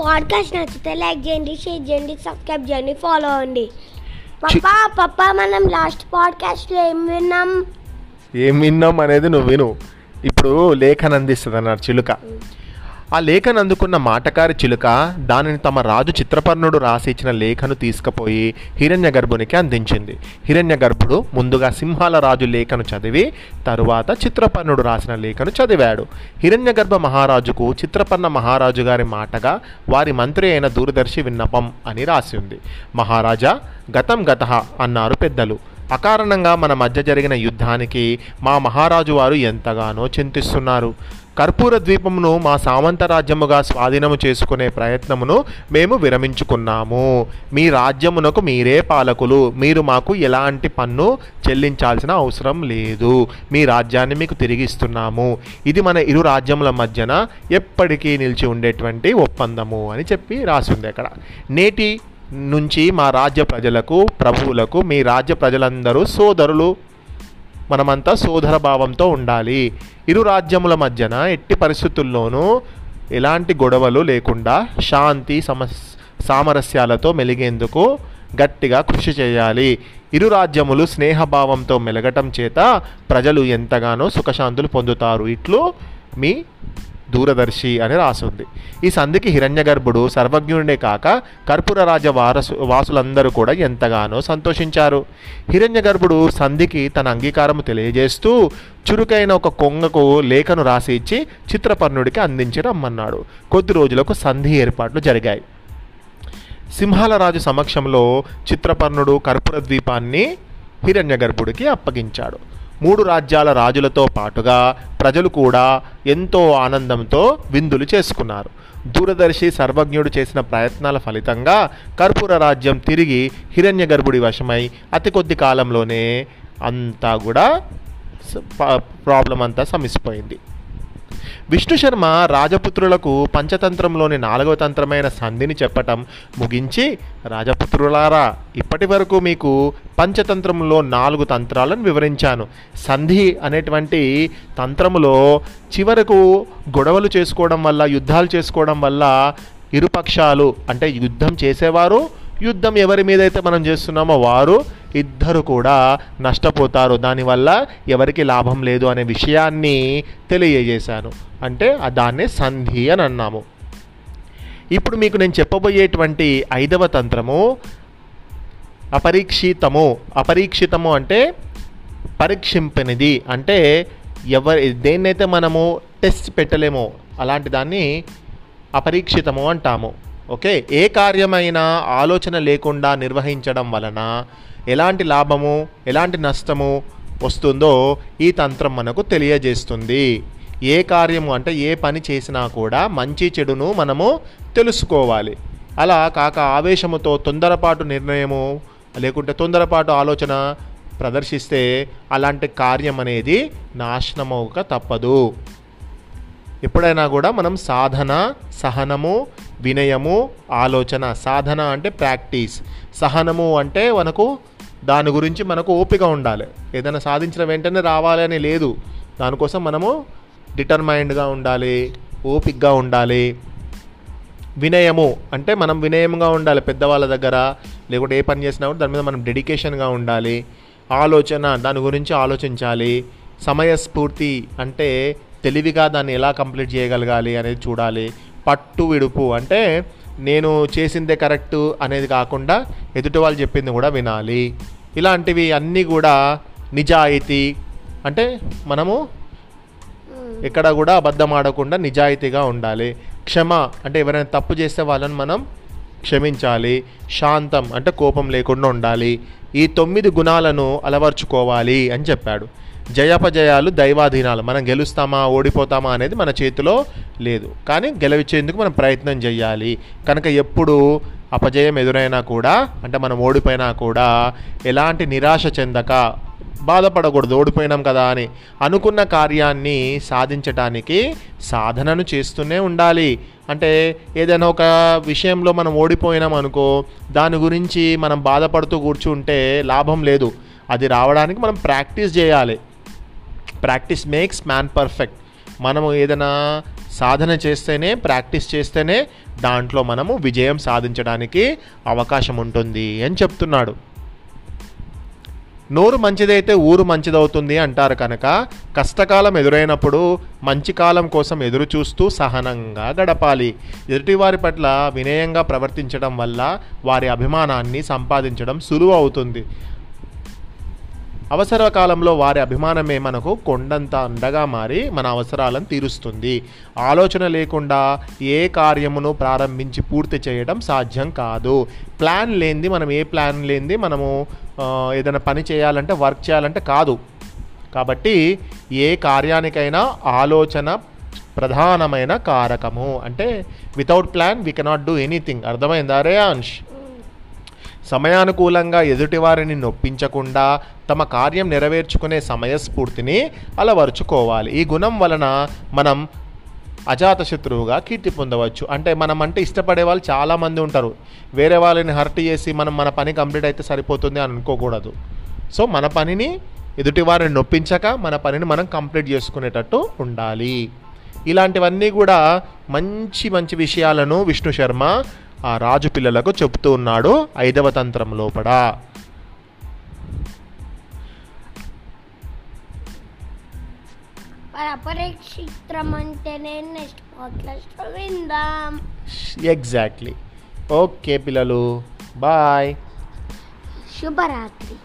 Podcast నచ్చితే like చేయండి share చేయండి సబ్స్క్రైబ్ చేయండి ఫాలో అవ్వండి. పప్పా పప్పా మనం లాస్ట్ పాడ్కాస్ట్లో ఏం విన్నాం? ఏం విన్నాం అనేది నువ్వు విను. ఇప్పుడు లేఖను అందిస్తుంది అన్నారు చిలుక ఆ లేఖను అందుకున్న మాటకారి చిలుక దానిని తమ రాజు చిత్రపర్ణుడు రాసి ఇచ్చిన లేఖను తీసుకుపోయి హిరణ్య గర్భునికి అందించింది. హిరణ్య గర్భుడు ముందుగా సింహాల రాజు లేఖను చదివి తరువాత చిత్రపర్ణుడు రాసిన లేఖను చదివాడు. హిరణ్య గర్భ మహారాజుకు చిత్రపర్ణ మహారాజు గారి మాటగా వారి మంత్రి అయిన దూరదర్శి విన్నపం అని రాసి ఉంది. మహారాజా గతం గత అన్నారు పెద్దలు. అకారణంగా మన మధ్య జరిగిన యుద్ధానికి మా మహారాజు వారు ఎంతగానో చింతిస్తున్నారు. కర్పూర ద్వీపమును మా సామంత రాజ్యముగా స్వాధీనము చేసుకునే ప్రయత్నమును మేము విరమించుకున్నాము. మీ రాజ్యమునకు మీరే పాలకులు. మీరు మాకు ఎలాంటి పన్ను చెల్లించాల్సిన అవసరం లేదు. మీ రాజ్యాన్ని మీకు తిరిగిస్తున్నాము ఇది మన ఇరు రాజ్యముల మధ్యన ఎప్పటికీ నిలిచి ఉండేటువంటి ఒప్పందము అని చెప్పి రాసింది అక్కడ. నేటి నుంచి మా రాజ్య ప్రజలకు ప్రభువులకు మీ రాజ్య ప్రజలందరూ సోదరులు. మనమంతా సోదర భావంతో ఉండాలి. ఇరు రాజ్యముల మధ్యన ఎట్టి పరిస్థితుల్లోనూ ఎలాంటి గొడవలు లేకుండా శాంతి సమస్ సామరస్యాలతో మెలిగేందుకు గట్టిగా కృషి చేయాలి. ఇరు రాజ్యములు స్నేహభావంతో మెలగటం చేత ప్రజలు ఎంతగానో సుఖశాంతులు పొందుతారు. ఇట్లు మీ దూరదర్శి అని రాసుంది ఈ సంధికి హిరణ్యగర్భుడు సర్వజ్ఞుడే కాక కర్పూర రాజ వారసు వాసులందరూ కూడా ఎంతగానో సంతోషించారు. హిరణ్యగర్భుడు సంధికి తన అంగీకారము తెలియజేస్తూ చురుకైన ఒక కొంగకు లేఖను రాసి ఇచ్చి చిత్రపర్ణుడికి అందించి రమ్మన్నాడు. కొద్ది రోజులకు సంధి ఏర్పాట్లు జరిగాయి. సింహాల రాజు సమక్షంలో చిత్రపర్ణుడు కర్పూర ద్వీపాన్ని హిరణ్యగర్భుడికి అప్పగించాడు. మూడు రాజ్యాల రాజులతో పాటుగా ప్రజలు కూడా ఎంతో ఆనందంతో విందులు చేసుకున్నారు. దూరదర్శి సర్వజ్ఞుడు చేసిన ప్రయత్నాల ఫలితంగా కర్పూర రాజ్యం తిరిగి హిరణ్య గర్భుడి వశమై అతి కొద్ది కాలంలోనే అంతా కూడా ప్రాబ్లం అంతా సమిసిపోయింది. విష్ణు శర్మ రాజపుత్రులకు పంచతంత్రంలోని నాలుగవ తంత్రమైన సంధిని చెప్పటం ముగించి రాజపుత్రులారా ఇప్పటి వరకు మీకు పంచతంత్రంలో నాలుగు తంత్రాలను వివరించాను. సంధి అనేటువంటి తంత్రములో చివరకు గొడవలు చేసుకోవడం వల్ల యుద్ధాలు చేసుకోవడం వల్ల ఇరుపక్షాలు అంటే యుద్ధం చేసేవారు యుద్ధం ఎవరి మీద అయితే మనం చేస్తున్నామో వారు ఇద్దరు కూడా నష్టపోతారు. దానివల్ల ఎవరికి లాభం లేదు అనే విషయాన్ని తెలియజేశాను. అంటే దాన్ని దాన్నే సంధి అని అన్నాము. ఇప్పుడు మీకు నేను చెప్పబోయేటువంటి ఐదవ తంత్రము అపరీక్షితము. అపరీక్షితము అంటే పరీక్షింపనిది. అంటే ఎవరి దేన్నైతే మనము టెస్ట్ పెట్టలేమో అలాంటి దాన్ని అపరీక్షితము అంటాము. ఓకే ఏ కార్యమైనా ఆలోచన లేకుండా నిర్వహించడం వలన ఎలాంటి లాభము ఎలాంటి నష్టము వస్తుందో ఈ తంత్రం మనకు తెలియజేస్తుంది. ఏ కార్యము అంటే ఏ పని చేసినా కూడా మంచి చెడును మనము తెలుసుకోవాలి. అలా కాక ఆవేశముతో తొందరపాటు నిర్ణయము లేకుంటే తొందరపాటు ఆలోచన ప్రదర్శిస్తే అలాంటి కార్యం అనేది నాశనమవుక తప్పదు. ఎప్పుడైనా కూడా మనం సాధన సహనము వినయము ఆలోచన సాధన అంటే ప్రాక్టీస్. సహనము అంటే మనకు దాని గురించి మనకు ఓపిక ఉండాలి. ఏదైనా సాధించిన వెంటనే రావాలి అని లేదు. దానికోసం మనము డిటర్మైండ్గా ఉండాలి ఓపికగా ఉండాలి. వినయము అంటే మనం వినయంగా ఉండాలి పెద్దవాళ్ళ దగ్గర లేకుంటే ఏ పని చేసినా కూడా దాని మీద మనం డెడికేషన్గా ఉండాలి. ఆలోచన దాని గురించి ఆలోచించాలి. సమయస్ఫూర్తి అంటే తెలివిగా దాన్ని ఎలా కంప్లీట్ చేయగలగాలి అనేది చూడాలి. పట్టు విడుపు. అంటే నేను చేసిందే కరెక్ట్ అనేది కాకుండా ఎదుటి వాళ్ళు చెప్పింది కూడా వినాలి. ఇలాంటివి అన్నీ కూడా నిజాయితీ. అంటే మనము ఎక్కడ కూడా అబద్ధం ఆడకుండా నిజాయితీగా ఉండాలి. క్షమ అంటే ఎవరైనా తప్పు చేస్తే వాళ్ళని మనం క్షమించాలి. శాంతం అంటే కోపం లేకుండా ఉండాలి. ఈ తొమ్మిది గుణాలను అలవర్చుకోవాలి అని చెప్పాడు. జయాపజయాలు దైవాధీనాలు. మనం గెలుస్తామా ఓడిపోతామా అనేది మన చేతిలో లేదు. కానీ గెలవించేందుకు మనం ప్రయత్నం చేయాలి కనుక ఎప్పుడు అపజయం ఎదురైనా కూడా అంటే మనం ఓడిపోయినా కూడా ఎలాంటి నిరాశ చెందక బాధపడకూడదు ఓడిపోయినాం కదా అని అనుకున్న కార్యాన్ని సాధించటానికి సాధనను చేస్తూనే ఉండాలి. అంటే ఏదైనా ఒక విషయంలో మనం ఓడిపోయినాం అనుకో దాని గురించి మనం బాధపడుతూ కూర్చుంటే లాభం లేదు. అది రావడానికి మనం ప్రాక్టీస్ చేయాలి. Practice makes man perfect. మనము ఏదైనా సాధన చేస్తేనే ప్రాక్టీస్ చేస్తేనే దాంట్లో మనము విజయం సాధించడానికి అవకాశం ఉంటుంది అని చెప్తున్నాడు. నోరు మంచిదైతే ఊరు మంచిదవుతుంది అంటారు కనుక కష్టకాలం ఎదురైనప్పుడు మంచి కాలం కోసం ఎదురు చూస్తూ సహనంగా గడపాలి. ఎదుటివారి పట్ల వినయంగా ప్రవర్తించడం వల్ల వారి అభిమానాన్ని సంపాదించడం సులువు అవుతుంది. అవసర కాలంలో వారి అభిమానమే మనకు కొండంత అండగా మారి మన అవసరాలను తీరుస్తుంది. ఆలోచన లేకుండా ఏ కార్యమును ప్రారంభించి పూర్తి చేయడం సాధ్యం కాదు. ప్లాన్ లేనిది మనం ఏ ప్లాన్ లేనిది మనము ఏదైనా పని చేయాలంటే వర్క్ చేయాలంటే కాదు. కాబట్టి ఏ కార్యానికైనా ఆలోచన ప్రధానమైన కారకము. అంటే without plan we cannot do anything అర్థమైందా రే అంష్ సమయానుకూలంగా ఎదుటివారిని నొప్పించకుండా తమ కార్యం నెరవేర్చుకునే సమయస్ఫూర్తిని అలవరుచుకోవాలి. ఈ గుణం వలన మనం అజాతశత్రువుగా కీర్తి పొందవచ్చు. అంటే మనం అంటే ఇష్టపడే వాళ్ళు చాలామంది ఉంటారు. వేరే వాళ్ళని హర్ట్ చేసి మనం మన పని కంప్లీట్ అయితే సరిపోతుంది అని అనుకోకూడదు. సో మన పనిని ఎదుటివారిని నొప్పించక మన పనిని మనం కంప్లీట్ చేసుకునేటట్టు ఉండాలి. ఇలాంటివన్నీ కూడా మంచి మంచి విషయాలను విష్ణు శర్మ ఆ రాజు పిల్లలకు చెప్తూ ఉన్నాడు ఐదవ తంత్రం లోపల. పరపరీక్షిత్రం అంటేనే నెక్స్ట్ విందాం. ఎగ్జాక్ట్లీ ఓకే పిల్లలు. బాయ్ శుభరాత్రి.